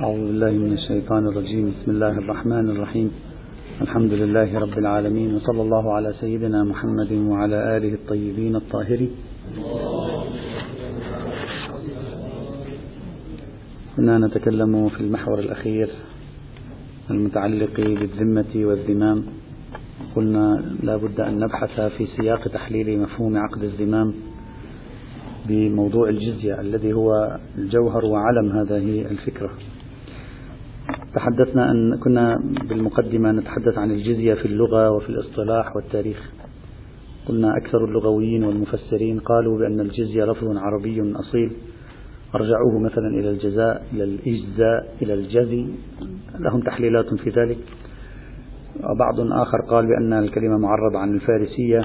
أعوذ بالله من الشيطان الرجيم. بسم الله الرحمن الرحيم. الحمد لله رب العالمين وصلى الله على سيدنا محمد وعلى آله الطيبين الطاهرين. كنا نتكلم في المحور الأخير المتعلق بالذمة والذمام. قلنا لا بد أن نبحث في سياق تحليل مفهوم عقد الزمام بموضوع الجزية الذي هو الجوهر وعلم هذه الفكرة. تحدثنا أن كنا بالمقدمة نتحدث عن الجزية في اللغة وفي الاصطلاح والتاريخ. قلنا أكثر اللغويين والمفسرين قالوا بأن الجزية لفظ عربي أصيل. أرجعوه مثلا إلى الجزاء إلى الإجزاء إلى الجزي. لهم تحليلات في ذلك. وبعض آخر قال بأن الكلمة معرضة عن الفارسية.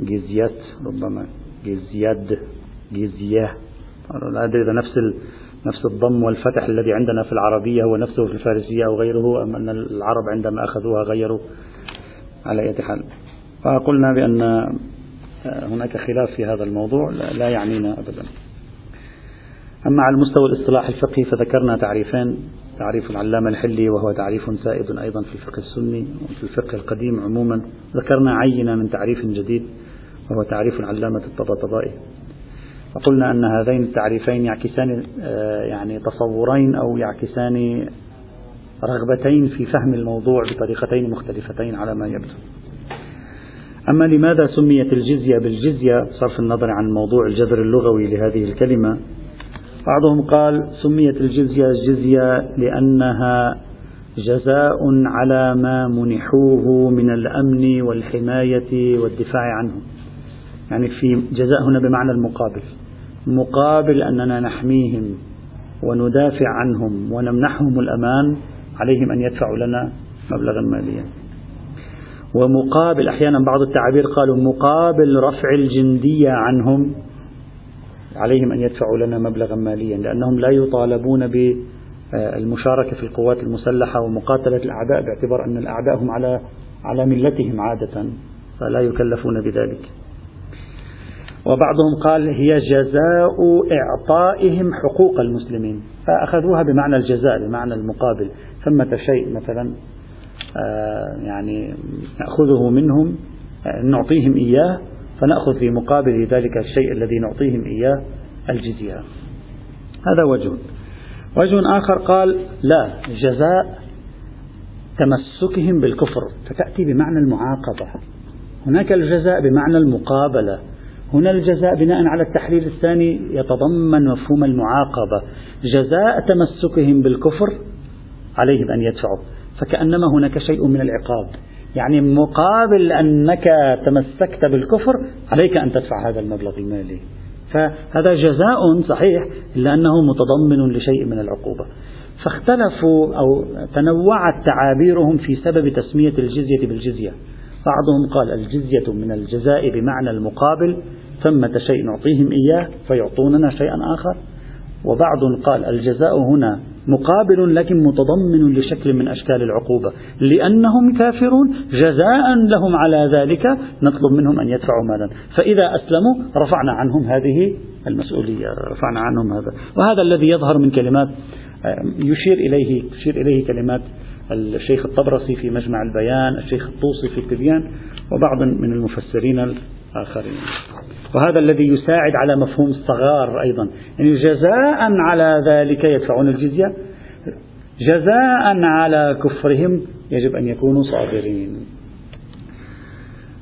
جزيات ربما جزياد جزياه لا أدري إذا نفس نفس الضم والفتح الذي عندنا في العربية هو نفسه في الفارسية أو غيره أم أن العرب عندما أخذوها غيروا على أي حال. فقلنا بأن هناك خلاف في هذا الموضوع لا يعنينا أبدا. أما على المستوى الاصطلاح الفقهي فذكرنا تعريفين تعريف العلامة الحلي وهو تعريف سائد أيضا في الفقه السني وفي الفقه القديم عموما. ذكرنا عينة من تعريف جديد وهو تعريف العلامة الطبطبائي وقلنا أن هذين التعريفين يعكسان آه، يعني تصورين أو يعكسان رغبتين في فهم الموضوع بطريقتين مختلفتين على ما يبدو. أما لماذا سميت الجزية بالجزية؟ بصرف النظر عن موضوع الجذر اللغوي لهذه الكلمة. بعضهم قال سميت الجزية جزية لأنها جزاء على ما منحوه من الأمن والحماية والدفاع عنهم يعني في جزاء هنا بمعنى المقابل. مقابل أننا نحميهم وندافع عنهم ونمنحهم الأمان عليهم أن يدفعوا لنا مبلغا ماليا. ومقابل أحيانا بعض التعابير قالوا مقابل رفع الجندية عنهم عليهم أن يدفعوا لنا مبلغا ماليا لأنهم لا يطالبون بالمشاركة في القوات المسلحة ومقاتلة الأعداء باعتبار أن الأعداء هم على على ملتهم عادة فلا يكلفون بذلك. وبعضهم قال هي جزاء إعطائهم حقوق المسلمين. فأخذوها بمعنى الجزاء بمعنى المقابل. ثمة شيء مثلا آه، يعني نأخذه منهم آه، نعطيهم إياه فنأخذ في مقابل ذلك الشيء الذي نعطيهم إياه الجزية. هذا وجه. وجه آخر قال لا جزاء تمسكهم بالكفر. فتأتي بمعنى المعاقبة. هناك الجزاء بمعنى المقابلة. هنا الجزاء بناء على التحليل الثاني يتضمن مفهوم المعاقبة. جزاء تمسكهم بالكفر عليهم أن يدفعوا. فكأنما هناك شيء من العقاب. يعني مقابل أنك تمسكت بالكفر عليك أن تدفع هذا المبلغ المالي. فهذا جزاء صحيح إلا أنه متضمن لشيء من العقوبة. فاختلفوا أو تنوعت تعابيرهم في سبب تسمية الجزية بالجزية. بعضهم قال الجزية من الجزاء بمعنى المقابل ثمة شيء نعطيهم إياه فيعطوننا شيئا آخر. وبعض قال الجزاء هنا مقابل لكن متضمن لشكل من أشكال العقوبة. لأنهم كافرون جزاء لهم على ذلك نطلب منهم أن يدفعوا مالا. فإذا أسلموا رفعنا عنهم هذه المسؤولية رفعنا عنهم هذا. وهذا الذي يظهر من كلمات يشير إليه يشير إليه كلمات الشيخ الطبرسي في مجمع البيان الشيخ الطوسي في التبيان وبعض من المفسرين الآخرين. وهذا الذي يساعد على مفهوم الصغار أيضا. يعني جزاء على ذلك يدفعون الجزية. جزاء على كفرهم يجب أن يكونوا صابرين.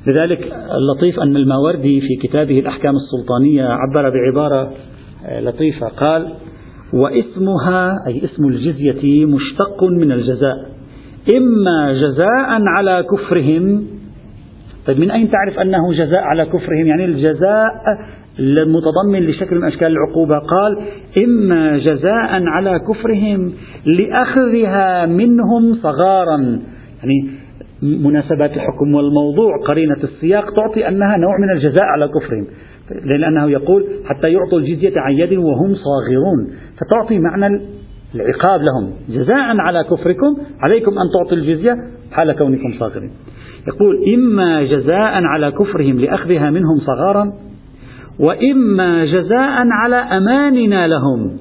لذلك اللطيف أن الماوردي في كتابه الأحكام السلطانية عبر بعبارة لطيفة. قال واسمها أي اسم الجزية مشتق من الجزاء. إما جزاء على كفرهم طيب من أين تعرف أنه جزاء على كفرهم؟ يعني الجزاء المتضمن لشكل من أشكال العقوبة قال إما جزاء على كفرهم لأخذها منهم صغارا. يعني مناسبات الحكم والموضوع قرينة السياق تعطي أنها نوع من الجزاء على كفرهم. لأنه يقول حتى يعطوا الجزية عن يد وهم صاغرون. فتعطي معنى العقاب لهم. جزاء على كفركم عليكم أن تعطوا الجزية حال كونكم صاغرين. يقول إما جزاء على كفرهم لأخذها منهم صغارا وإما جزاء على أماننا لهم.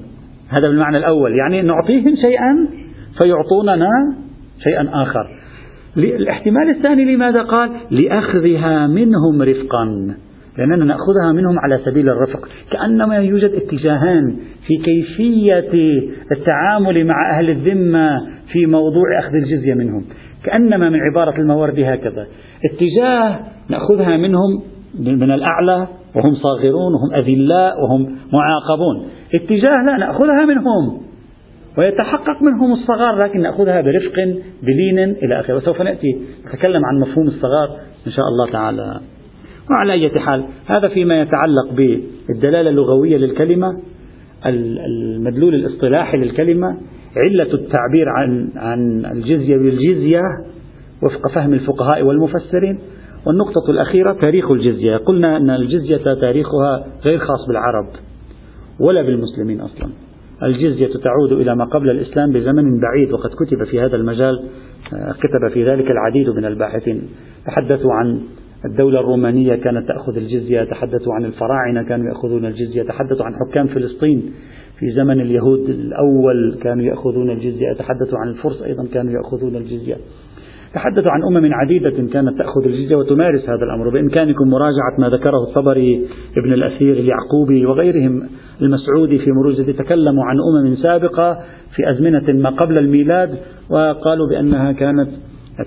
هذا بالمعنى الأول يعني نعطيهم شيئا فيعطوننا شيئا آخر. الاحتمال الثاني لماذا قال؟ لأخذها منهم رفقا. لأننا نأخذها منهم على سبيل الرفق. كأنما يوجد اتجاهان في كيفية التعامل مع أهل الذمة في موضوع أخذ الجزية منهم. كأنما من عبارة الموارد هكذا. اتجاه نأخذها منهم من الأعلى وهم صاغرون وهم أذلاء وهم معاقبون. اتجاه لا نأخذها منهم ويتحقق منهم الصغار لكن نأخذها برفق بلين إلى آخره. وسوف نأتي نتكلم عن مفهوم الصغار إن شاء الله تعالى. وعلى أي حال هذا فيما يتعلق بالدلالة اللغوية للكلمة المدلول الاصطلاحي للكلمة علة التعبير عن عن الجزية بالجزية وفق فهم الفقهاء والمفسرين. والنقطة الأخيرة تاريخ الجزية. قلنا أن الجزية تاريخها غير خاص بالعرب ولا بالمسلمين أصلا. الجزية تعود إلى ما قبل الإسلام بزمن بعيد وقد كتب في هذا المجال آه، كتب في ذلك العديد من الباحثين. تحدثوا عن الدولة الرومانية كانت تأخذ الجزية تحدثوا عن الفراعنة كانوا يأخذون الجزية تحدثوا عن حكام فلسطين في زمن اليهود الأول كانوا يأخذون الجزية تحدثوا عن الفرس أيضا كانوا يأخذون الجزية. تحدثوا عن أمم عديدة كانت تأخذ الجزية وتمارس هذا الأمر. بإمكانكم مراجعة ما ذكره الطبري ابن الأثير اليعقوبي وغيرهم المسعودي في مروج تكلموا عن أمم سابقة في أزمنة ما قبل الميلاد وقالوا بأنها كانت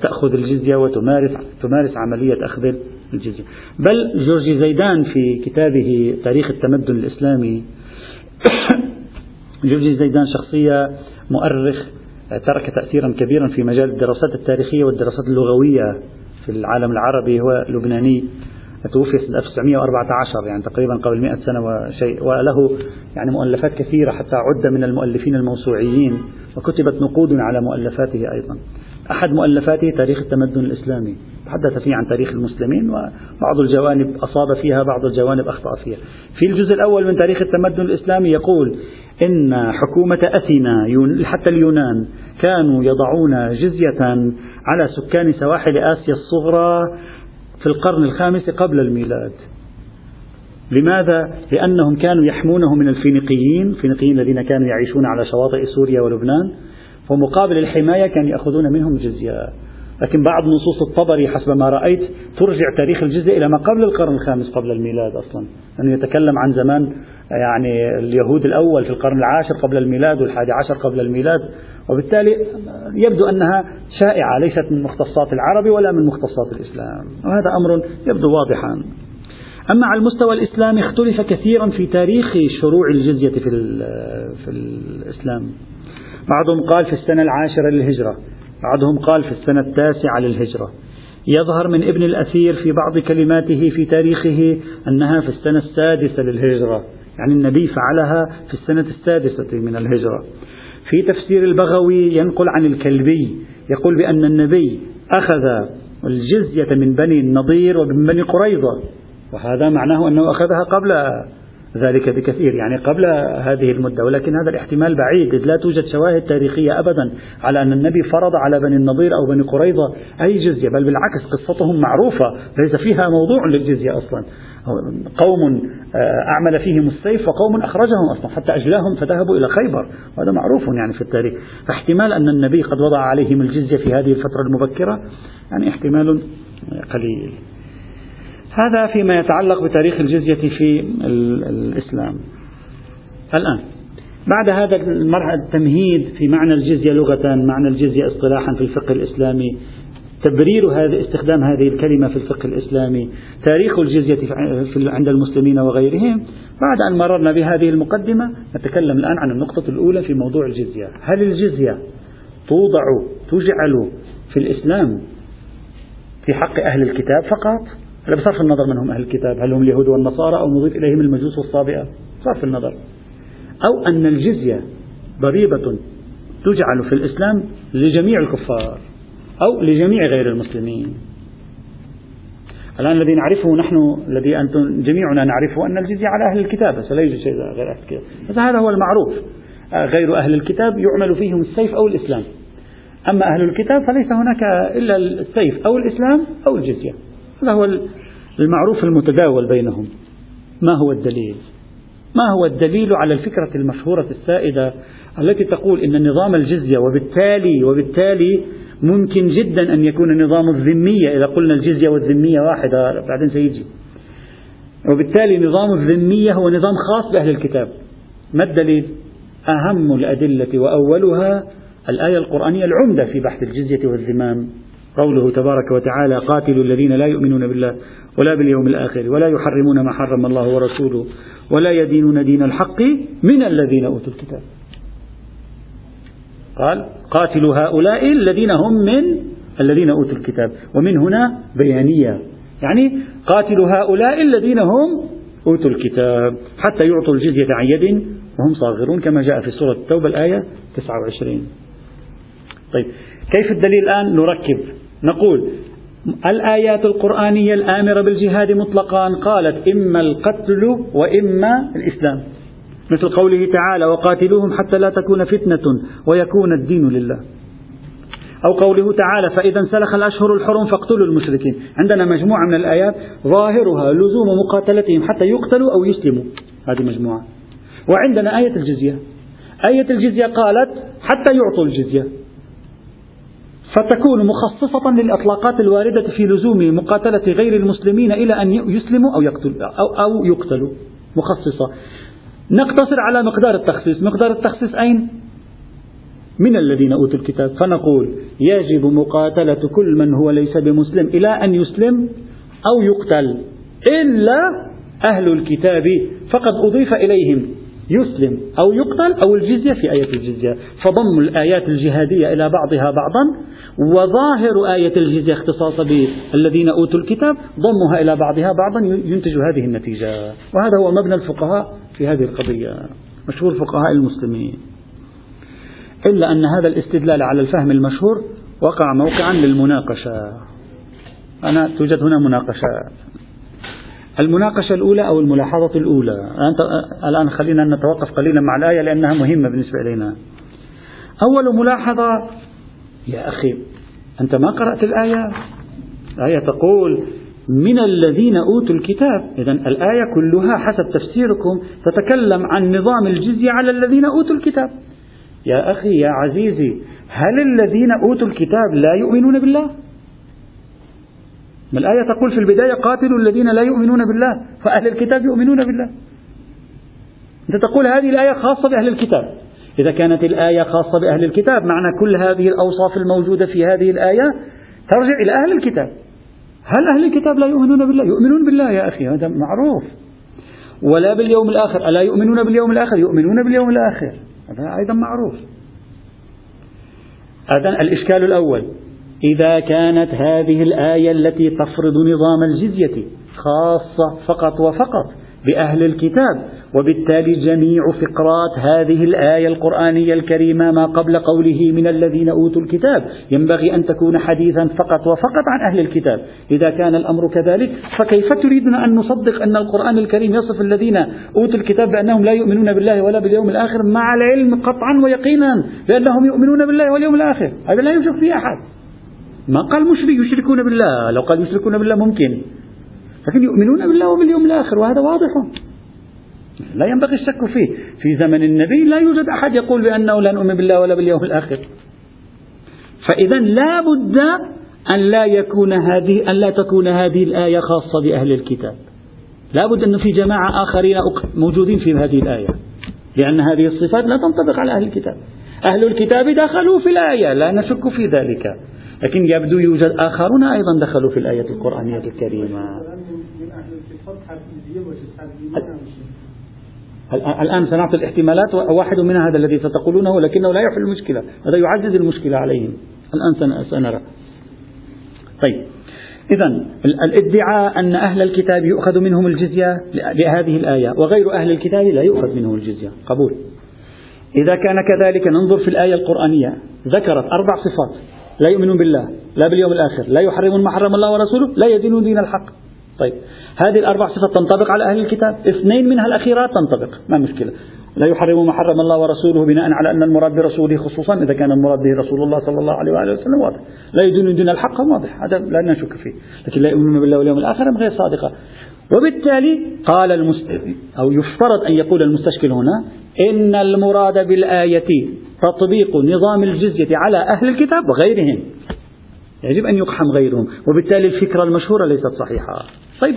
تأخذ الجزية وتمارس تمارس عملية أخذ الجزية. بل جورجي زيدان في كتابه تاريخ التمدن الإسلامي جورجي زيدان شخصية مؤرخ ترك تأثيرا كبيرا في مجال الدراسات التاريخية والدراسات اللغوية في العالم العربي هو لبناني توفي سنة 1914 يعني تقريبا قبل 100 سنة وشيء. وله يعني مؤلفات كثيرة حتى عد من المؤلفين الموسوعيين وكتبت نقود على مؤلفاته أيضا. أحد مؤلفاته تاريخ التمدن الإسلامي. تحدث فيه عن تاريخ المسلمين وبعض الجوانب أصاب فيها بعض الجوانب أخطأ فيها. في الجزء الأول من تاريخ التمدن الإسلامي يقول إن حكومة أثينا حتى اليونان كانوا يضعون جزية على سكان سواحل آسيا الصغرى في القرن الخامس قبل الميلاد. لماذا؟ لأنهم كانوا يحمونه من الفينيقيين الفينيقيين الذين كانوا يعيشون على شواطئ سوريا ولبنان ومقابل الحماية كان يأخذون منهم جزية. لكن بعض نصوص الطبري حسب ما رأيت ترجع تاريخ الجزية إلى ما قبل القرن الخامس قبل الميلاد أصلا. أنه يتكلم عن زمان يعني اليهود الأول في القرن العاشر قبل الميلاد والحادي عشر قبل الميلاد وبالتالي يبدو أنها شائعة ليست من مختصات العرب ولا من مختصات الإسلام وهذا أمر يبدو واضحا. أما على المستوى الإسلامي اختلف كثيرا في تاريخ شروع الجزية في, في الإسلام. بعضهم قال في السنة العاشرة للهجرة بعضهم قال في السنة التاسعة للهجرة. يظهر من ابن الأثير في بعض كلماته في تاريخه أنها في السنة السادسة للهجرة. يعني النبي فعلها في السنة السادسة من الهجرة. في تفسير البغوي ينقل عن الكلبي يقول بأن النبي أخذ الجزية من بني النضير ومن بني قريظة وهذا معناه أنه أخذها قبل ذلك بكثير يعني قبل هذه المدة. ولكن هذا الاحتمال بعيد إذ لا توجد شواهد تاريخية أبدا على أن النبي فرض على بني النضير أو بني قريظة أي جزية بل بالعكس قصتهم معروفة ليس فيها موضوع للجزية أصلا. قوم آه، أعمل فيهم السيف وقوم أخرجهم أصلا حتى أجلاهم فذهبوا إلى خيبر. وهذا معروف يعني في التاريخ. فاحتمال أن النبي قد وضع عليهم الجزية في هذه الفترة المبكرة يعني احتمال قليل. هذا فيما يتعلق بتاريخ الجزية في الإسلام. الآن بعد هذا التمهيد في معنى الجزية لغة معنى الجزية اصطلاحا في الفقه الإسلامي تبرير هذا استخدام هذه الكلمة في الفقه الإسلامي تاريخ الجزية عند المسلمين وغيرهم. بعد أن مررنا بهذه المقدمة نتكلم الآن عن النقطة الأولى في موضوع الجزية. هل الجزية توضع تجعل في الإسلام في حق أهل الكتاب فقط؟ بصرف النظر من هم أهل الكتاب. هل هم اليهود والنصارى أو نضيف إليهم المجوس والصابئة؟ بصرف النظر. أو أن الجزية ضريبة تجعل في الإسلام لجميع الكفار أو لجميع غير المسلمين. الآن الذي نعرفه نحن الذي أنتم جميعنا نعرفه أن الجزية على أهل الكتاب. لا يوجد شيء غير أهل الكتاب. هذا هو المعروف. غير أهل الكتاب يعمل فيهم السيف أو الإسلام. أما أهل الكتاب فليس هناك إلا السيف أو الإسلام أو الجزية. هذا هو المعروف المتداول بينهم. ما هو الدليل؟ ما هو الدليل على الفكرة المشهورة السائدة التي تقول إن نظام الجزية وبالتالي وبالتالي ممكن جدا أن يكون نظام الذمية. إذا قلنا الجزية والذمية واحدة بعدين سيجي. وبالتالي نظام الذمية هو نظام خاص بأهل الكتاب. ما الدليل؟ أهم الأدلة وأولها الآية القرآنية العمدة في بحث الجزية والذمام. قوله تبارك وتعالى قاتلوا الذين لا يؤمنون بالله ولا باليوم الآخر ولا يحرمون ما حرم الله ورسوله ولا يدينون دين الحق من الذين أوتوا الكتاب. قال قاتلوا هؤلاء الذين هم من الذين أوتوا الكتاب. ومن هنا بيانية. يعني قاتلوا هؤلاء الذين هم أوتوا الكتاب حتى يعطوا الجزية عن يد وهم صاغرون كما جاء في سورة التوبة الآية 29 طيب كيف الدليل الآن؟ نركب. نقول الآيات القرآنية الآمرة بالجهاد مطلقا قالت إما القتل وإما الإسلام. مثل قوله تعالى وقاتلوهم حتى لا تكون فتنة ويكون الدين لله. أو قوله تعالى فإذا انسلخ الأشهر الحرم فاقتلوا المشركين. عندنا مجموعة من الآيات ظاهرها لزوم مقاتلتهم حتى يقتلوا أو يسلموا. هذه مجموعة. وعندنا آية الجزية. آية الجزية قالت حتى يعطوا الجزية. فتكون مخصصة للإطلاقات الواردة في لزوم مقاتلة غير المسلمين إلى أن يسلموا أو يقتلوا أو, أو يقتلوا. مخصصة. نقتصر على مقدار التخصيص. مقدار التخصيص أين؟ من الذين أوتوا الكتاب. فنقول يجب مقاتلة كل من هو ليس بمسلم إلى أن يسلم أو يقتل إلا أهل الكتاب. فقد أضيف إليهم يسلم أو يقتل أو الجزية في آية الجزية. فضم الآيات الجهادية إلى بعضها بعضا وظاهر آية الجزية اختصاص بالذين أوتوا الكتاب ضمها إلى بعضها بعضا ينتج هذه النتيجة. وهذا هو مبنى الفقهاء في هذه القضية مشهور فقهاء المسلمين. إلا أن هذا الاستدلال على الفهم المشهور وقع موقعا للمناقشة. أنا توجد هنا مناقشات. المناقشة الأولى أو الملاحظة الأولى؟ الآن خلينا نتوقف قليلا مع الآية لأنها مهمة بالنسبة إلينا. أول ملاحظة يا أخي أنت ما قرأت الآية؟ الآية تقول من الذين أوتوا الكتاب. إذا الآية كلها حسب تفسيركم تتكلم عن نظام الجزية على الذين أوتوا الكتاب. يا أخي يا عزيزي هل الذين أوتوا الكتاب لا يؤمنون بالله؟ ما الآية تقول في البداية قاتلوا الذين لا يؤمنون بالله فأهل الكتاب يؤمنون بالله. أنت تقول هذه الآية خاصة بأهل الكتاب. إذا كانت الآية خاصة بأهل الكتاب معنى كل هذه الأوصاف الموجودة في هذه الآية ترجع إلى أهل الكتاب. هل أهل الكتاب لا يؤمنون بالله؟ يؤمنون بالله يا أخي هذا معروف. ولا باليوم الآخر. ألا يؤمنون باليوم الآخر؟ يؤمنون باليوم الآخر. هذا أيضا معروف. هذا الإشكال الأول. إذا كانت هذه الآية التي تفرض نظام الجزية خاصة فقط وفقط بأهل الكتاب وبالتالي جميع فقرات هذه الآية القرآنية الكريمة ما قبل قوله من الذين أوتوا الكتاب ينبغي أن تكون حديثا فقط وفقط عن أهل الكتاب. إذا كان الأمر كذلك فكيف تريدنا أن نصدق أن القرآن الكريم يصف الذين أوتوا الكتاب بأنهم لا يؤمنون بالله ولا باليوم الآخر مع العلم قطعا ويقينا بأنهم يؤمنون بالله واليوم الآخر؟ هذا لا يشك فيه أحد. ما قال مشرك يشركون بالله. لو قال يشركون بالله ممكن. لكن يؤمنون بالله وباليوم الآخر وهذا واضح. لا ينبغي الشك فيه. في زمن النبي لا يوجد أحد يقول بأنه لا نؤمن بالله ولا باليوم الآخر. فإذا لا بد أن لا يكون هذه أن لا تكون هذه الآية خاصة بأهل الكتاب. لا بد أن في جماعة آخرين موجودين في هذه الآية. لأن هذه الصفات لا تنطبق على أهل الكتاب. أهل الكتاب دخلوا في الآية. لا نشك في ذلك. لكن يبدو يوجد آخرون أيضا دخلوا في الآية القرآنية الكريمة. الآن سنعطي الاحتمالات واحد منها هذا الذي ستقولونه لكنه لا يحل المشكلة. هذا يعزز المشكلة عليهم. الآن سنرى. طيب. إذا الادعاء أن أهل الكتاب يؤخذ منهم الجزية لهذه الآية وغير أهل الكتاب لا يؤخذ منهم الجزية. قبول. إذا كان كذلك ننظر في الآية القرآنية ذكرت أربع صفات. لا يؤمنون بالله لا باليوم الآخر لا يحرمون ما حرم الله ورسوله لا يدينون دين الحق. طيب هذه الأربع صفات تنطبق على أهل الكتاب اثنين منها الأخيرات تنطبق ما مشكلة. لا يحرم ما حرم الله ورسوله بناء على أن المراد برسوله خصوصا إذا كان المراد به رسول الله صلى الله عليه وآله وسلم واضح. لا يدينون دين الحق واضح هذا لا نشك فيه. لكن لا يؤمنون بالله واليوم الآخر غير صادقة؟ وبالتالي قال المست... أو يفترض أن يقول المستشكل هنا إن المراد بالآية تطبيق نظام الجزية على أهل الكتاب وغيرهم. يجب أن يقحم غيرهم وبالتالي الفكرة المشهورة ليست صحيحة. طيب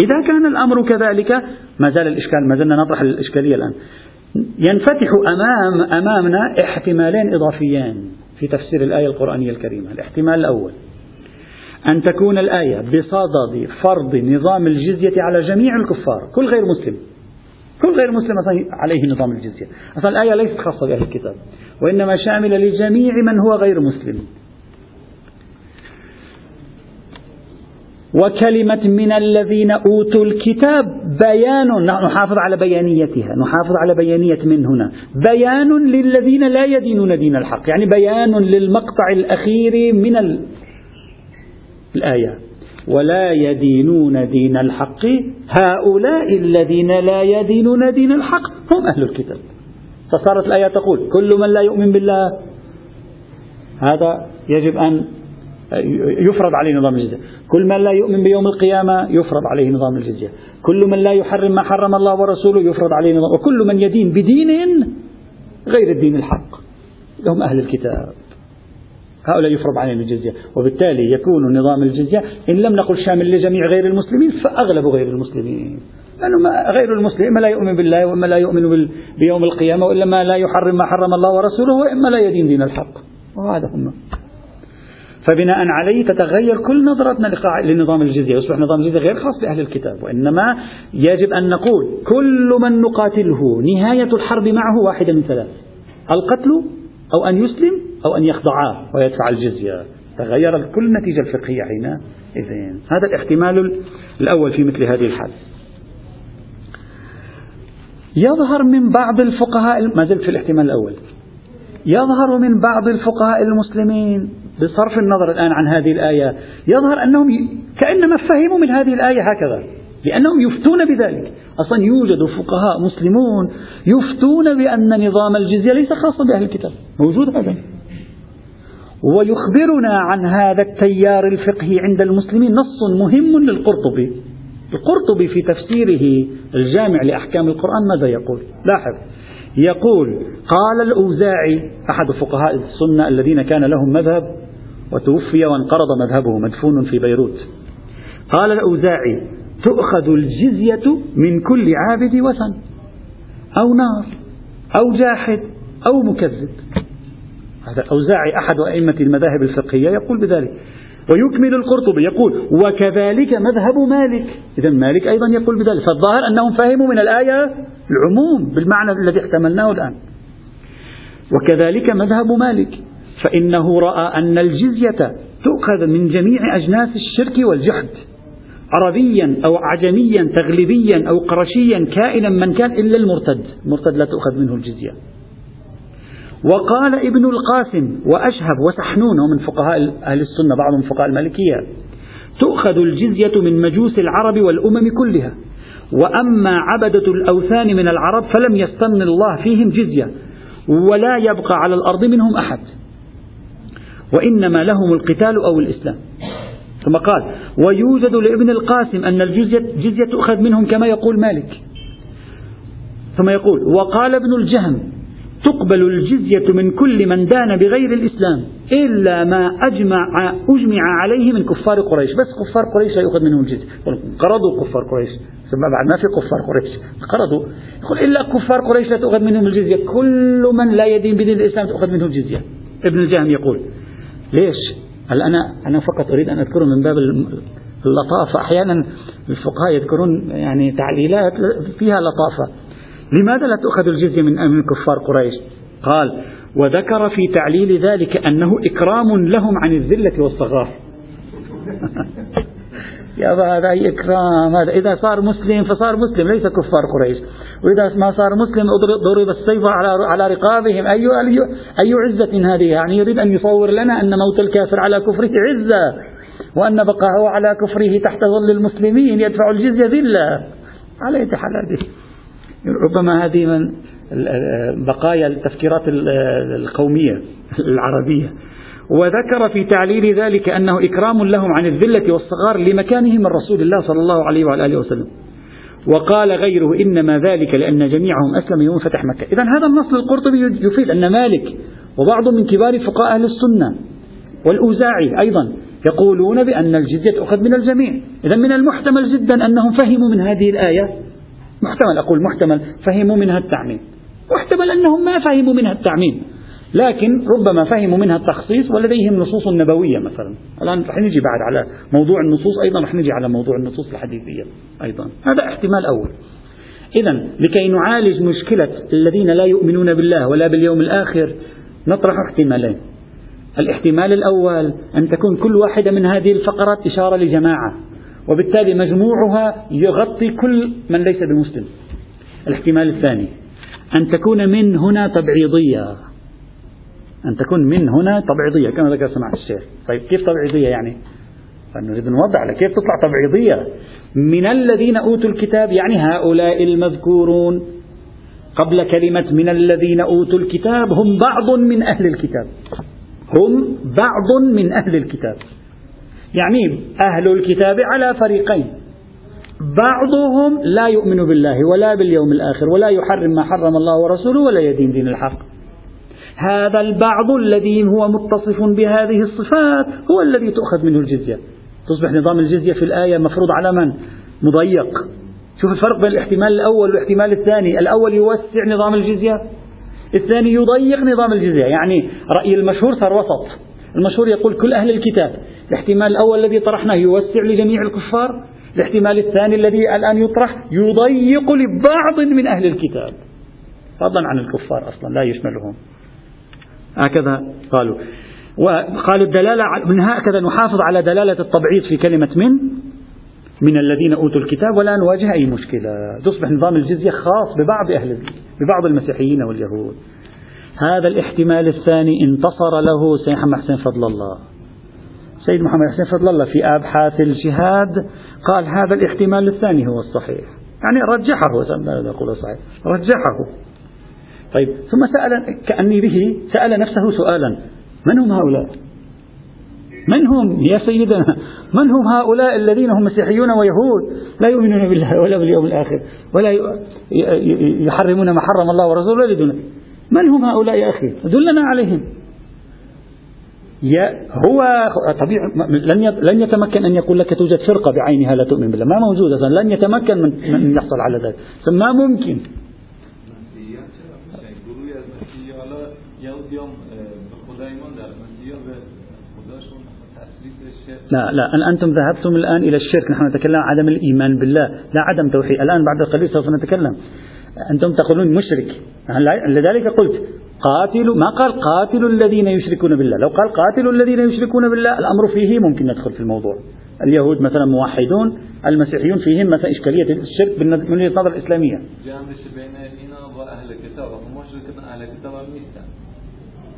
إذا كان الأمر كذلك ما زال الإشكال ما زلنا نطرح الإشكالية الآن. ينفتح أمام أمامنا احتمالين إضافيان في تفسير الآية القرآنية الكريمة. الاحتمال الأول أن تكون الآية بصدد فرض نظام الجزية على جميع الكفار كل غير مسلم. كل غير مسلم عليه نظام الجزية أصلا الآية ليست خاصة بأهل الكتاب وإنما شاملة لجميع من هو غير مسلم. وكلمة من الذين أوتوا الكتاب بيان نحافظ على بيانيتها نحافظ على بيانية من هنا. بيان للذين لا يدينون دين الحق يعني بيان للمقطع الأخير من الآية. ولا يدينون دين الحق. هؤلاء الذين لا يدينون دين الحق هم أهل الكتاب. فصارت الآية تقول كل من لا يؤمن بالله هذا يجب أن يفرض عليه نظام الجزية. كل من لا يؤمن بيوم القيامة يفرض عليه نظام الجزية. كل من لا يحرم ما حرم الله ورسوله يفرض عليه نظام. وكل من يدين بدين غير الدين الحق. هم أهل الكتاب. هؤلاء يفرض عليهم الجزية. وبالتالي يكون نظام الجزية إن لم نقل شامل لجميع غير المسلمين فأغلب غير المسلمين. لأنه غير المسلم إما لا يؤمن بالله وإما لا يؤمن بيوم القيامة وإلا ما لا يحرم ما حرم الله ورسوله وإما لا يدين دين الحق. وهذا هم. فبناء عليه تتغير كل نظرتنا لنظام الجزية. يصبح نظام الجزية غير خاص بأهل الكتاب وإنما يجب أن نقول كل من نقاتله نهاية الحرب معه واحدة من ثلاث. القتل أو أن يسلم أو أن يخضع ويدفع الجزية. تغير كل النتيجة الفقهية حينئذ هذا الاحتمال الأول في مثل هذه الحال. يظهر من بعض الفقهاء ما زلت في الاحتمال الأول. يظهر من بعض الفقهاء المسلمين بصرف النظر الآن عن هذه الآية. يظهر أنهم كأنما فهموا من هذه الآية هكذا. لأنهم يفتون بذلك. أصلا يوجد فقهاء مسلمون يفتون بأن نظام الجزية ليس خاصا بأهل الكتاب. موجود هذا. ويخبرنا عن هذا التيار الفقهي عند المسلمين. نص مهم للقرطبي. القرطبي في تفسيره الجامع لأحكام القرآن ماذا يقول؟ لاحظ. يقول قال الأوزاعي أحد فقهاء السنة الذين كان لهم مذهب وتوفي وانقرض مذهبه مدفون في بيروت. قال الأوزاعي تؤخذ الجزية من كل عابد وثن أو نار أو جاحد أو مكذب. هذا الأوزاعي أحد أئمة المذاهب الفقهية يقول بذلك. ويكمل القرطبي يقول وكذلك مذهب مالك. إذا مالك أيضا يقول بذلك. فالظاهر أنهم فهموا من الآية العموم بالمعنى الذي احتملناه الآن. وكذلك مذهب مالك. فإنه رأى أن الجزية تؤخذ من جميع أجناس الشرك والجحد. عربيا أو عجميا تغلبيا أو قرشيا كائنا من كان إلا المرتد. المرتد لا تؤخذ منه الجزية. وقال ابن القاسم وأشهب وسحنون من فقهاء أهل السنة بعضهم فقهاء المالكية. تؤخذ الجزية من مجوس العرب والأمم كلها. وأما عبدة الأوثان من العرب فلم يستن الله فيهم جزية ولا يبقى على الأرض منهم أحد. وإنما لهم القتال أو الإسلام. ثم قال ويوجد لابن القاسم أن الجزية جزية تؤخذ منهم كما يقول مالك. ثم يقول وقال ابن الجهم تقبل الجزية من كل من دان بغير الإسلام إلا ما أجمع أجمع عليه من كفار قريش. بس كفار قريش لا يؤخذ منهم الجزية. قرضوا كفار قريش. ثم بعد ما في كفار قريش. قرضوا. يقول إلا كفار قريش لا تؤخذ منهم الجزية. كل من لا يدين بدين الإسلام تؤخذ منه الجزية. ابن الجهم يقول ليش؟ هل أنا أنا فقط أريد أن أذكره من باب اللطافة أحيانا الفقهاء يذكرون يعني تعليلات فيها لطافة. لماذا لا تؤخذ الجزية من من كفار قريش؟ قال وذكر في تعليل ذلك أنه إكرام لهم عن الذلة والصغار. يا هذا أي إكرام؟ هذا إذا صار مسلم فصار مسلم ليس كفار قريش. وإذا ما صار مسلم ضرب السيف على على رقابهم. أي أي عزة هذه؟ يعني يريد أن يصور لنا أن موت الكافر على كفره عزة وأن بقاءه على كفره تحت ظل المسلمين يدفع الجزية ذلة. على أي حال هذه؟ ربما هذه من بقايا التفكيرات القومية العربية. وذكر في تعليل ذلك أنه إكرام لهم عن الذلة والصغار لمكانهم من رسول الله صلى الله عليه وعلى آله وسلم. وقال غيره إنما ذلك لأن جميعهم أسلم يوم فتح مكة. إذا هذا النص للقرطبي يفيد أن مالك وبعض من كبار فقهاء أهل السنة والأوزاعي أيضا يقولون بأن الجزية تؤخذ من الجميع. إذا من المحتمل جدا أنهم فهموا من هذه الآية. محتمل أقول محتمل فهموا منها التعميم. محتمل أنهم ما فهموا منها التعميم. لكن ربما فهموا منها التخصيص ولديهم نصوص نبوية مثلا. الآن رح نجي بعد على موضوع النصوص أيضا رح نجي على موضوع النصوص الحديثية أيضا. هذا احتمال أول. إذا لكي نعالج مشكلة الذين لا يؤمنون بالله ولا باليوم الآخر نطرح احتمالين. الاحتمال الأول أن تكون كل واحدة من هذه الفقرات إشارة لجماعة وبالتالي مجموعها يغطي كل من ليس بمسلم. الاحتمال الثاني أن تكون من هنا تبعيضية. أن تكون من هنا تبعيضية كما ذكر سماحة الشيخ. طيب كيف تبعيضية يعني؟ فنريد نوضح لك كيف تطلع تبعيضية. من الذين أوتوا الكتاب يعني هؤلاء المذكورون قبل كلمة من الذين أوتوا الكتاب هم بعض من أهل الكتاب. هم بعض من أهل الكتاب. يعني أهل الكتاب على فريقين. بعضهم لا يؤمن بالله ولا باليوم الآخر ولا يحرم ما حرم الله ورسوله ولا يدين دين الحق. هذا البعض الذي هو متصف بهذه الصفات هو الذي تؤخذ منه الجزية. تصبح نظام الجزية في الآية مفروض على من؟ مضيق. شوف الفرق بين الاحتمال الأول والاحتمال الثاني. الأول يوسع نظام الجزية الثاني يضيق نظام الجزية. يعني رأي المشهور صار وسط. المشهور يقول كل أهل الكتاب. الاحتمال الأول الذي طرحناه يوسع لجميع الكفار. الاحتمال الثاني الذي الآن يطرح يضيق لبعض من أهل الكتاب. فضلا عن الكفار أصلا لا يشملهم. هكذا قالوا. وقالوا الدلالة من هكذا نحافظ على دلالة التبعيض في كلمة من؟ من الذين أوتوا الكتاب ولا نواجه أي مشكلة. تصبح نظام الجزية خاص ببعض أهل ببعض المسيحيين واليهود. هذا الاحتمال الثاني انتصر له سيد محمد حسين فضل الله. سيد محمد حسين فضل الله في أبحاث الجهاد قال هذا الاحتمال الثاني هو الصحيح. يعني رجحه لا أقول صحيح. رجحه. طيب ثم سأل كأني به سأل نفسه سؤالا من هم هؤلاء؟ من هم يا سيدنا؟ من هم هؤلاء الذين هم مسيحيون ويهود؟ لا يؤمنون بالله ولا باليوم الآخر ولا يحرمون ما حرم الله ورسوله ولا من هم هؤلاء يا أخي؟ دلنا عليهم. هو طبيعي لن لن يتمكن أن يقول لك توجد فرقة بعينها لا تؤمن بالله، ما موجوده لن يتمكن من ان يحصل على ذلك، ما ممكن. لا لا أنتم ذهبتم الآن إلى الشرك. نحن نتكلم عن عدم الإيمان بالله. لا عدم توحيد. الآن بعد قليل سوف نتكلم. أنتم تقولون مشرك. لذلك قلت قاتلوا ما قال قاتلوا الذين يشركون بالله؟ لو قال قاتلوا الذين يشركون بالله الأمر فيه ممكن ندخل في الموضوع. اليهود مثلا موحدون المسيحيون فيهم مثلا إشكالية الشرك من وجهة نظر الإسلامية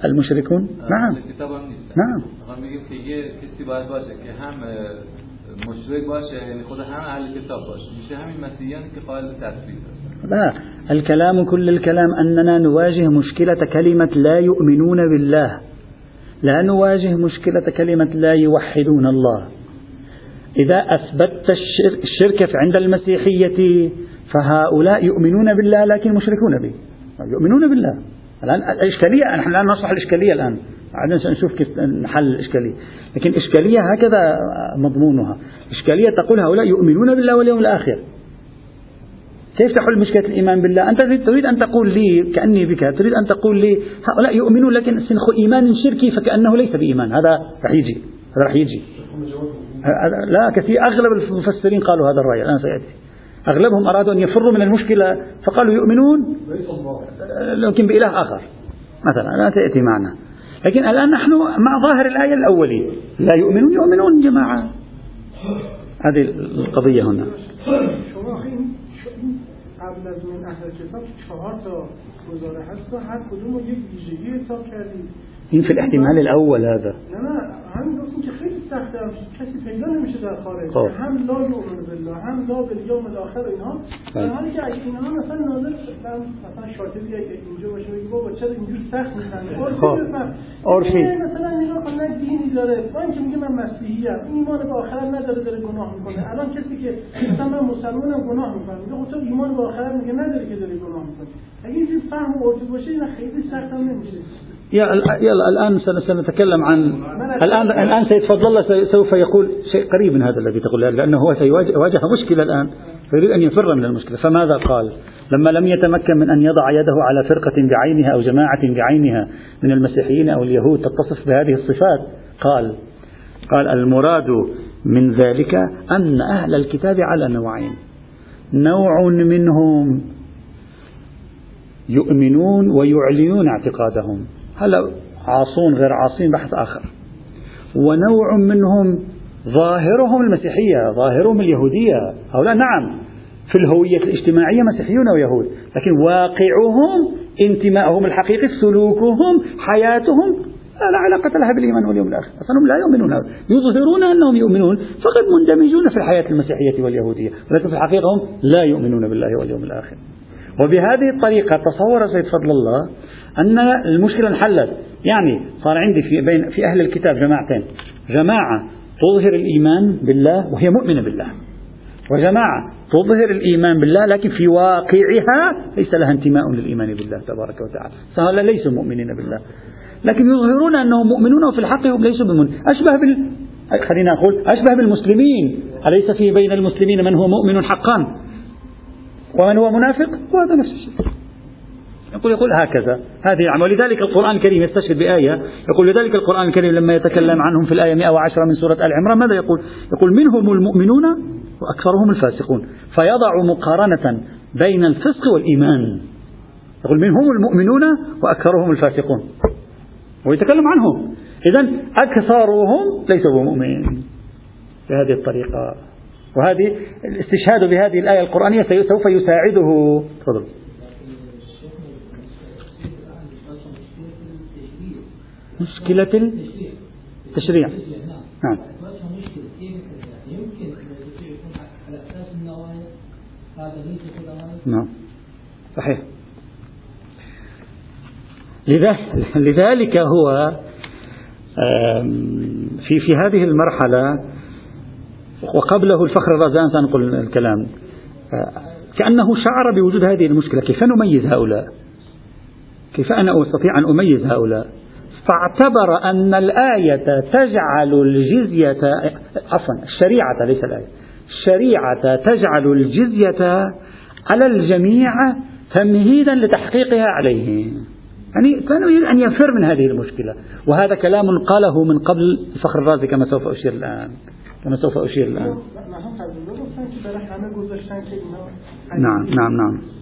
المشركون؟ نعم. نعم. مشرک باشه یعنی خود هم أهل کتاب باشه. میشه همین مسیحیان که قائل لا. الكلام كل الكلام أننا نواجه مشكلة كلمة لا يؤمنون بالله. لا نواجه مشكلة كلمة لا يوحدون الله. إذا أثبتت الشرك عند المسيحية فهؤلاء يؤمنون بالله لكن مشركون به. يؤمنون بالله. الآن الإشكالية نحن الآن نصلح الإشكالية الآن. بعدين سنشوف كيف نحل الإشكالية. لكن إشكالية هكذا مضمونها. إشكالية تقول هؤلاء يؤمنون بالله واليوم الآخر. كيف تحل مشكلة الإيمان بالله؟ أنت تريد أن تقول لي كأني بك تريد أن تقول لي هؤلاء يؤمنون لكن سنخ إيمان شركي فكأنه ليس بإيمان. هذا رح يجي. هذا رح يجي. لا كثير أغلب المفسرين قالوا هذا الرأي. الآن سيأتي. أغلبهم أرادوا أن يفروا من المشكلة فقالوا يؤمنون لكن بإله آخر مثلا لا تأتي معنا. لكن الآن نحن مع ظاهر الآية الأولية لا يؤمنون يؤمنون جماعة. هذه القضية هنا. قبل از من أهل کتاب چهار تا گزاره هست و هر کدوم رو یک ویژگی حساب کردیم این في الاحتمال الأول هذا. نه نه همین گفتیم که خیلی سخته کسی پیدا نمیشه در خارج. خب. هم لا یؤمن بالله هم لا بالیوم الاخر اینها در حالی که اگه اینها مثلا ناظر مثلا شاطبی اینجا باشه بگی بابا چرا اینجور سخت خب. عرفی مثلا نگاه کن نه دینی داره. با اینکه میگه من مسیحی ام ایمان به آخرت نداره داره گناه می‌کنه. الان کسی که مثلا من مسلمانم گناه می‌کنه. میگه خب تو ایمان به آخرت میگه نداره که داره گناه می‌کنه. اگه اینجور فهم عرفی باشه این خیلی سخت هم نمیشه. يلا الآن سنتكلم عن الآن الآن سيد فضل الله سوف يقول شيء قريب من هذا الذي تقول لأنه هو سيواجه مشكلة الآن فيريد أن يفر من المشكلة. فماذا قال؟ لما لم يتمكن من أن يضع يده على فرقة بعينها أو جماعة بعينها من المسيحيين أو اليهود تتصف بهذه الصفات قال قال المراد من ذلك أن أهل الكتاب على نوعين. نوع منهم يؤمنون ويعلنون اعتقادهم. هلا عاصون غير عاصين بحث آخر. ونوع منهم ظاهرهم المسيحية ظاهرهم اليهودية. هؤلاء نعم في الهوية الاجتماعية مسيحيون ويهود لكن واقعهم انتمائهم الحقيقي سلوكهم حياتهم لا علاقة لها بالإيمان واليوم الآخر. أصلا لا يؤمنون يظهرون أنهم يؤمنون فقد مندمجون في الحياة المسيحية واليهودية ولكن في الحقيقة هم لا يؤمنون بالله واليوم الآخر. وبهذه الطريقة تصور سيد فضل الله أن المشكلة انحلت. يعني صار عندي في بين في أهل الكتاب جماعتين. جماعة تظهر الإيمان بالله وهي مؤمنة بالله. وجماعة تظهر الإيمان بالله لكن في واقعها ليس لها انتماء للإيمان بالله تبارك وتعالى. فهؤلاء ليسوا مؤمنين بالله. لكن يظهرون أنهم مؤمنون وفي الحق هم ليسوا بمؤمنين أشبه بال خلينا نقول أشبه بالمسلمين. أليس في بين المسلمين من هو مؤمن حقا؟ ومن هو منافق؟ وهذا نفس الشيء. يقول يقول هكذا. هذه عمل ولذلك القرآن الكريم يستشهد بآية. يقول لذلك القرآن الكريم لما يتكلم عنهم في الآية 110 من سورة آل عمران ماذا يقول؟ يقول منهم المؤمنون وأكثرهم الفاسقون. فيضع مقارنة بين الفسق والإيمان. يقول منهم المؤمنون وأكثرهم الفاسقون. ويتكلم عنهم. إذا أكثرهم ليسوا بمؤمنين بهذه الطريقة. وهذه الاستشهاد بهذه الآية القرآنية سوف يساعده. تفضل. مشكلة التشريع. نعم. نعم. صحيح. لذلك هو في في هذه المرحلة وقبله الفخر الرازان سنقول الكلام. كأنه شعر بوجود هذه المشكلة كيف نميز هؤلاء؟ كيف أنا أستطيع أن أميز هؤلاء؟ فاعتبر أن الآية تجعل الجزية عفوا الشريعة ليس الآية الشريعة تجعل الجزية على الجميع تمهيدا لتحقيقها عليهم. يعني كان يريد أن يفر من هذه المشكلة. وهذا كلام قاله من قبل الفخر الرازي كما سوف أشير الآن. كما سوف أشير الآن. نعم نعم نعم.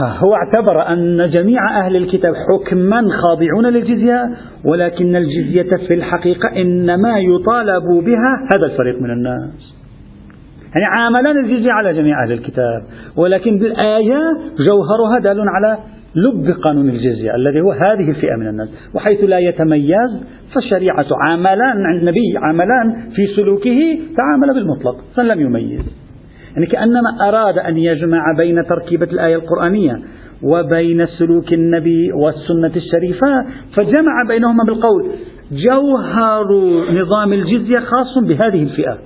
هو اعتبر أن جميع أهل الكتاب حكما خاضعون للجزية ولكن الجزية في الحقيقة إنما يطالب بها هذا الفريق من الناس. يعني عاملان الجزية على جميع أهل الكتاب ولكن بالآية جوهرها دال على لب قانون الجزية الذي هو هذه الفئة من الناس. وحيث لا يتميز فالشريعة عملان عند النبي عملان في سلوكه تعامل بالمطلق فلم يميز. يعني كأنما أراد أن يجمع بين تركيبة الآية القرآنية وبين سلوك النبي والسنة الشريفة فجمع بينهما بالقول. جوهر نظام الجزية خاص بهذه الفئة.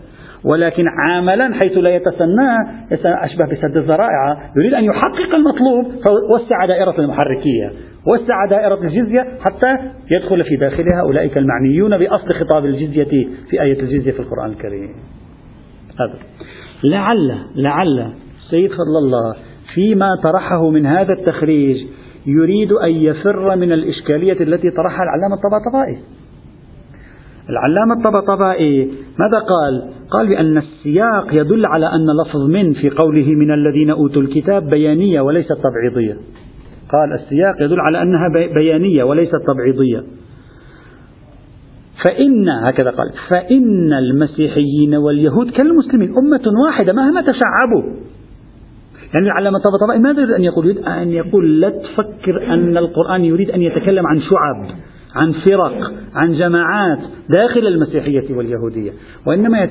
ولكن عاملا حيث لا يتسنى أشبه بسد الذرائع. يريد أن يحقق المطلوب فوسع دائرة المحركية. وسع دائرة الجزية حتى يدخل في داخلها أولئك المعنيون بأصل خطاب الجزية في آية الجزية في القرآن الكريم. هذا. لعل لعل سيد فضل الله فيما طرحه من هذا التخريج يريد أن يفر من الإشكالية التي طرحها العلامة الطباطبائي. العلامة الطباطبائي ماذا قال؟ قال بأن السياق يدل على أن لفظ من في قوله من الذين أوتوا الكتاب بيانية وليست تبعيضية. قال السياق يدل على أنها بيانية وليست تبعيضية. فإن هكذا قال فإن المسيحيين واليهود كالمسلمين أمة واحدة مهما تشعبوا يعني العلامة الطبطبائي ماذا يريد أن يقول؟ يريد أن يقول لا تفكر أن القرآن يريد أن يتكلم عن شعب عن فرق عن جماعات داخل المسيحية واليهودية وإنما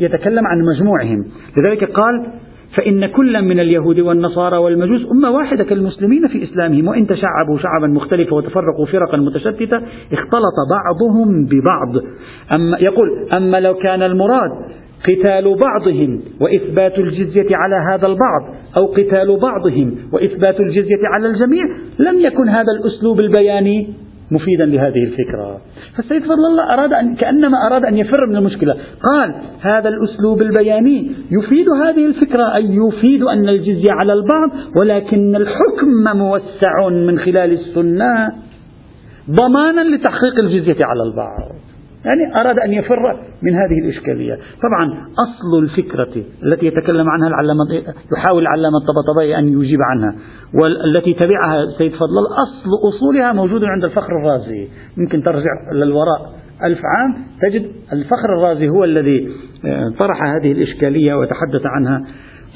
يتكلم عن مجموعهم لذلك قال فإن كلا من اليهود والنصارى والمجوس أمة واحدة كالمسلمين في إسلامهم. وإن تشعبوا شعبا مختلفة وتفرقوا فرقا متشتتة اختلط بعضهم ببعض. أما يقول أما لو كان المراد قتال بعضهم وإثبات الجزية على هذا البعض أو قتال بعضهم وإثبات الجزية على الجميع لم يكن هذا الأسلوب البياني. مفيدا لهذه الفكرة. فالسيد فضل الله أراد أن كأنما أراد أن يفر من المشكلة. قال هذا الأسلوب البياني يفيد هذه الفكرة أي يفيد أن الجزية على البعض ولكن الحكم موسع من خلال السنة ضمانا لتحقيق الجزية على البعض. يعني أراد أن يفر من هذه الإشكالية. طبعا أصل الفكرة التي يتكلم عنها العلامة يحاول العلامة الطبطبائي أن يجيب عنها والتي تبعها سيد فضل أصل أصولها موجود عند الفخر الرازي. ممكن ترجع للوراء ألف عام تجد الفخر الرازي هو الذي آه، طرح هذه الإشكالية وتحدث عنها.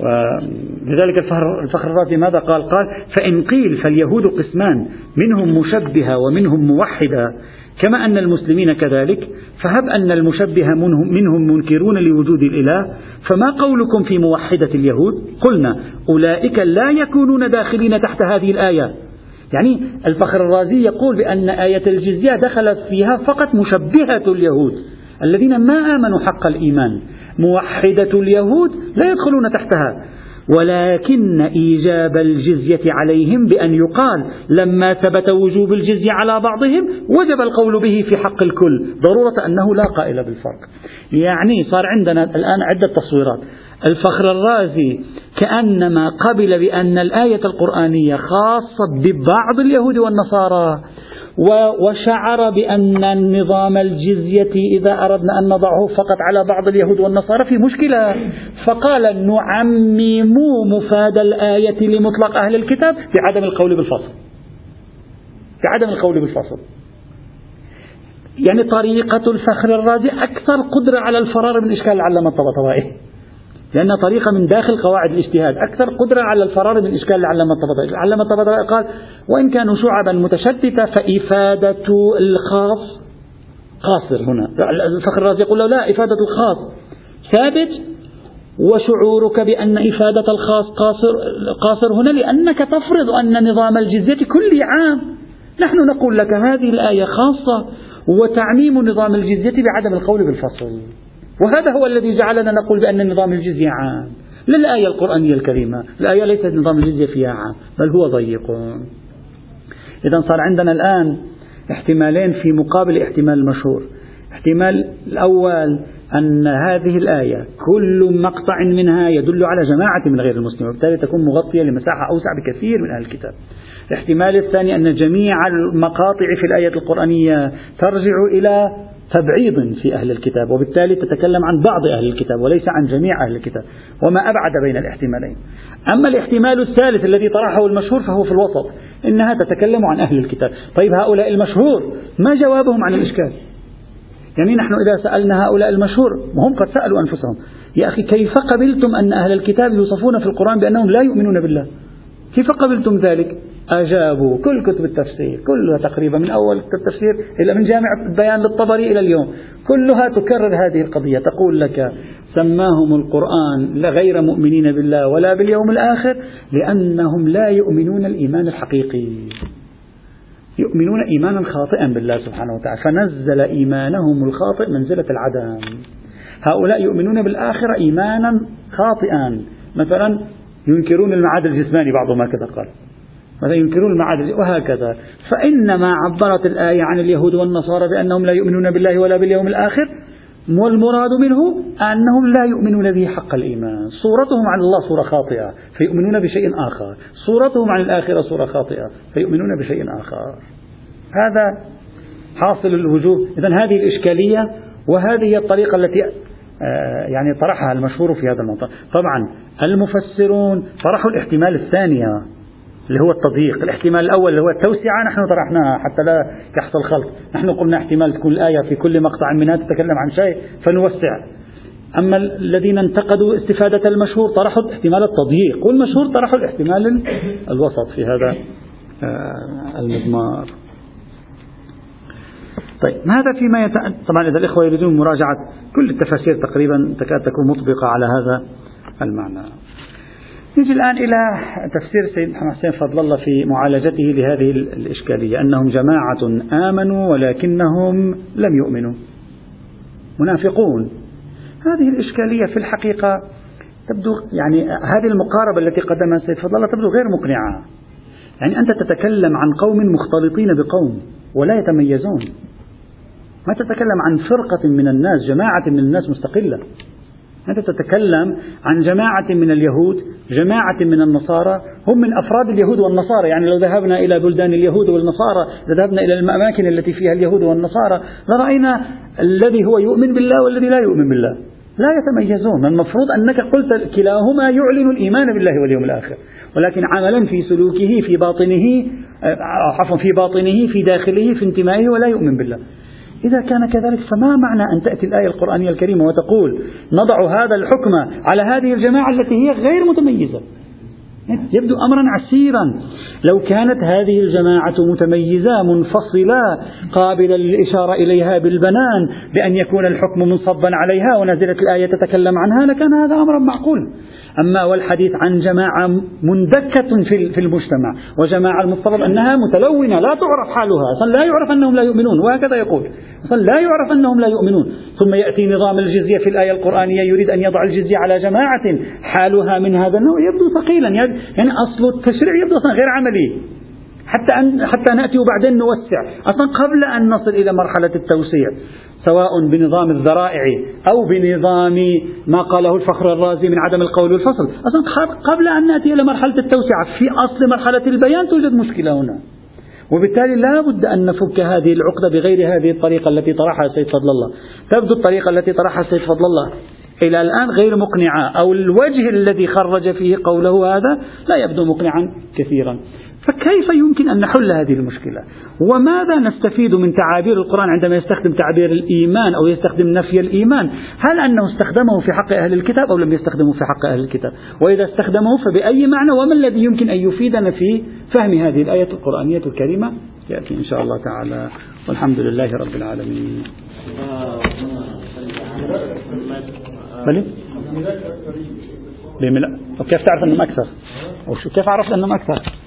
ولذلك الفخر الرازي ماذا قال؟ قال فإن قيل فاليهود قسمان منهم مشبهة ومنهم موحدة كما أن المسلمين كذلك فهب أن المشبه منهم منكرون لوجود الإله فما قولكم في موحدة اليهود؟ قلنا أولئك لا يكونون داخلين تحت هذه الآية. يعني الفخر الرازي يقول بأن آية الجزية دخلت فيها فقط مشبهة اليهود الذين ما آمنوا حق الإيمان. موحدة اليهود لا يدخلون تحتها. ولكن إيجاب الجزية عليهم بأن يقال لما ثبت وجوب الجزية على بعضهم وجب القول به في حق الكل. ضرورة أنه لا قائل بالفرق. يعني صار عندنا الآن عدة تصويرات. الفخر الرازي كأنما قبل بأن الآية القرآنية خاصة ببعض اليهود والنصارى. وشعر بأن النظام الجزية إذا أردنا أن نضعه فقط على بعض اليهود والنصارى في مشكلة. فقال نعمم مفاد الآية لمطلق أهل الكتاب بعدم القول بالفصل. بعدم القول بالفصل. يعني طريقة الفخر الرازي أكثر قدرة على الفرار من إشكال العلامة الطبطبائي لأن طريقة من داخل قواعد الاجتهاد أكثر قدرة على الفرار من إشكال العلامة الطبطبائي العلامة الطبطبائي قال وإن كانوا شعبا متشتتة فإفادة الخاص قاصر هنا. الفخر الرازي يقول له لا إفادة الخاص ثابت وشعورك بأن إفادة الخاص قاصر, قاصر هنا لأنك تفرض أن نظام الجزية كل عام. نحن نقول لك هذه الآية خاصة وتعميم نظام الجزية بعدم القول بالفصل. وهذا هو الذي جعلنا نقول بأن نظام الجزية عام. للآية القرآنية الكريمة الآية ليست نظام الجزية فيها عام بل هو ضيق. إذا صار عندنا الآن احتمالين في مقابل احتمال المشهور احتمال الأول أن هذه الآية كل مقطع منها يدل على جماعة من غير المسلمين وبالتالي تكون مغطية لمساحة أوسع بكثير من أهل الكتاب. الاحتمال الثاني أن جميع المقاطع في الآية القرآنية ترجع إلى تبعيض في أهل الكتاب وبالتالي تتكلم عن بعض أهل الكتاب وليس عن جميع أهل الكتاب وما أبعد بين الاحتمالين. أما الاحتمال الثالث الذي طرحه المشهور فهو في الوسط إنها تتكلم عن أهل الكتاب. طيب هؤلاء المشهور ما جوابهم عن الإشكال؟ يعني نحن إذا سألنا هؤلاء المشهور وهم قد سألوا أنفسهم يا أخي كيف قبلتم أن أهل الكتاب يوصفون في القرآن بأنهم لا يؤمنون بالله؟ كيف قبلتم ذلك؟ أجابوا كل كتب التفسير كلها تقريبا من أول كتب التفسير إلى من جامع البيان للطبري إلى اليوم. كلها تكرر هذه القضية تقول لك سماهم القرآن غير مؤمنين بالله ولا باليوم الآخر لأنهم لا يؤمنون الإيمان الحقيقي. يؤمنون إيمانا خاطئا بالله سبحانه وتعالى. فنزل إيمانهم الخاطئ منزلة العدم. هؤلاء يؤمنون بالآخرة إيمانا خاطئا. مثلا ينكرون المعاد الجسماني بعضهم هكذا قال. مثلا ينكرون المعاد وهكذا. فإنما عبرت الآية عن اليهود والنصارى بأنهم لا يؤمنون بالله ولا باليوم الآخر والمراد منه أنهم لا يؤمنون به حق الإيمان. صورتهم عن الله صورة خاطئة فيؤمنون بشيء آخر. صورتهم عن الآخرة صورة خاطئة فيؤمنون بشيء آخر. هذا حاصل الوجوه. إذا هذه الإشكالية وهذه هي الطريقة التي آه، يعني طرحها المشهور في هذا الموضوع طبعا المفسرون طرحوا الاحتمال الثانية اللي هو التضييق. الاحتمال الأول اللي هو التوسعة نحن طرحناها حتى لا يحصل خلط. نحن قلنا احتمال تكون الآية في كل مقطع منها تتكلم عن شيء فنوسع. أما الذين انتقدوا استفادة المشهور طرحوا احتمال التضييق. والمشهور طرحوا الاحتمال الوسط في هذا آه، المضمار. طيب هذا فيما يت... طبعا إذا الإخوة يريدون مراجعة كل التفاسير تقريبا تكاد تكون مطبقة على هذا المعنى. نجي الآن إلى تفسير سيد محمد حسين فضل الله في معالجته لهذه الإشكالية أنهم جماعة آمنوا ولكنهم لم يؤمنوا. منافقون. هذه الإشكالية في الحقيقة تبدو يعني هذه المقاربة التي قدمها السيد فضل الله تبدو غير مقنعة. يعني أنت تتكلم عن قوم مختلطين بقوم ولا يتميزون. ما تتكلم عن فرقة من الناس جماعة من الناس مستقلة. أنت تتكلم عن جماعة من اليهود جماعة من النصارى هم من أفراد اليهود والنصارى يعني لو ذهبنا إلى بلدان اليهود والنصارى ذهبنا إلى الأماكن التي فيها اليهود والنصارى لرأينا الذي هو يؤمن بالله والذي لا يؤمن بالله. لا يتميزون المفروض أنك قلت كلاهما يعلن الإيمان بالله واليوم الآخر. ولكن عملا في سلوكه في باطنه عفوا في باطنه في داخله في انتمائه ولا يؤمن بالله. إذا كان كذلك فما معنى أن تأتي الآية القرآنية الكريمة وتقول نضع هذا الحكم على هذه الجماعة التي هي غير متميزة؟ يبدو أمرا عسيرا. لو كانت هذه الجماعة متميزة منفصلة قابلة للإشارة إليها بالبنان بأن يكون الحكم منصبا عليها ونزلت الآية تتكلم عنها لكان هذا أمرا معقول. أما والحديث عن جماعة مندكة في المجتمع وجماعة المفترض أنها متلونة لا تعرف حالها أصلا لا يعرف أنهم لا يؤمنون وهكذا يقول أصلا لا يعرف أنهم لا يؤمنون. ثم يأتي نظام الجزية في الآية القرآنية يريد أن يضع الجزية على جماعة حالها من هذا النوع يبدو ثقيلا يعني أصل التشريع يبدو أصلا غير عملي. حتى أن حتى نأتي وبعدين نوسع. أصلا قبل أن نصل إلى مرحلة التوسيع. سواء بنظام الذرائع أو بنظام ما قاله الفخر الرازي من عدم القول والفصل. أصلا قبل أن نأتي إلى مرحلة التوسعة في أصل مرحلة البيان توجد مشكلة هنا. وبالتالي لا بد أن نفك هذه العقدة بغير هذه الطريقة التي طرحها السيد فضل الله. تبدو الطريقة التي طرحها السيد فضل الله إلى الآن غير مقنعة أو الوجه الذي خرج فيه قوله هذا لا يبدو مقنعا كثيرا. فكيف يمكن أن نحل هذه المشكلة؟ وماذا نستفيد من تعابير القرآن عندما يستخدم تعبير الإيمان أو يستخدم نفي الإيمان؟ هل أنه استخدمه في حق أهل الكتاب أو لم يستخدمه في حق أهل الكتاب؟ وإذا استخدمه فبأي معنى؟ وما الذي يمكن أن يفيدنا في فهم هذه الآية القرآنية الكريمة؟ يأتي إن شاء الله تعالى. والحمد لله رب العالمين. بلي؟ كيف تعرف؟ أو شو كيف عرفت أنهم أكثر؟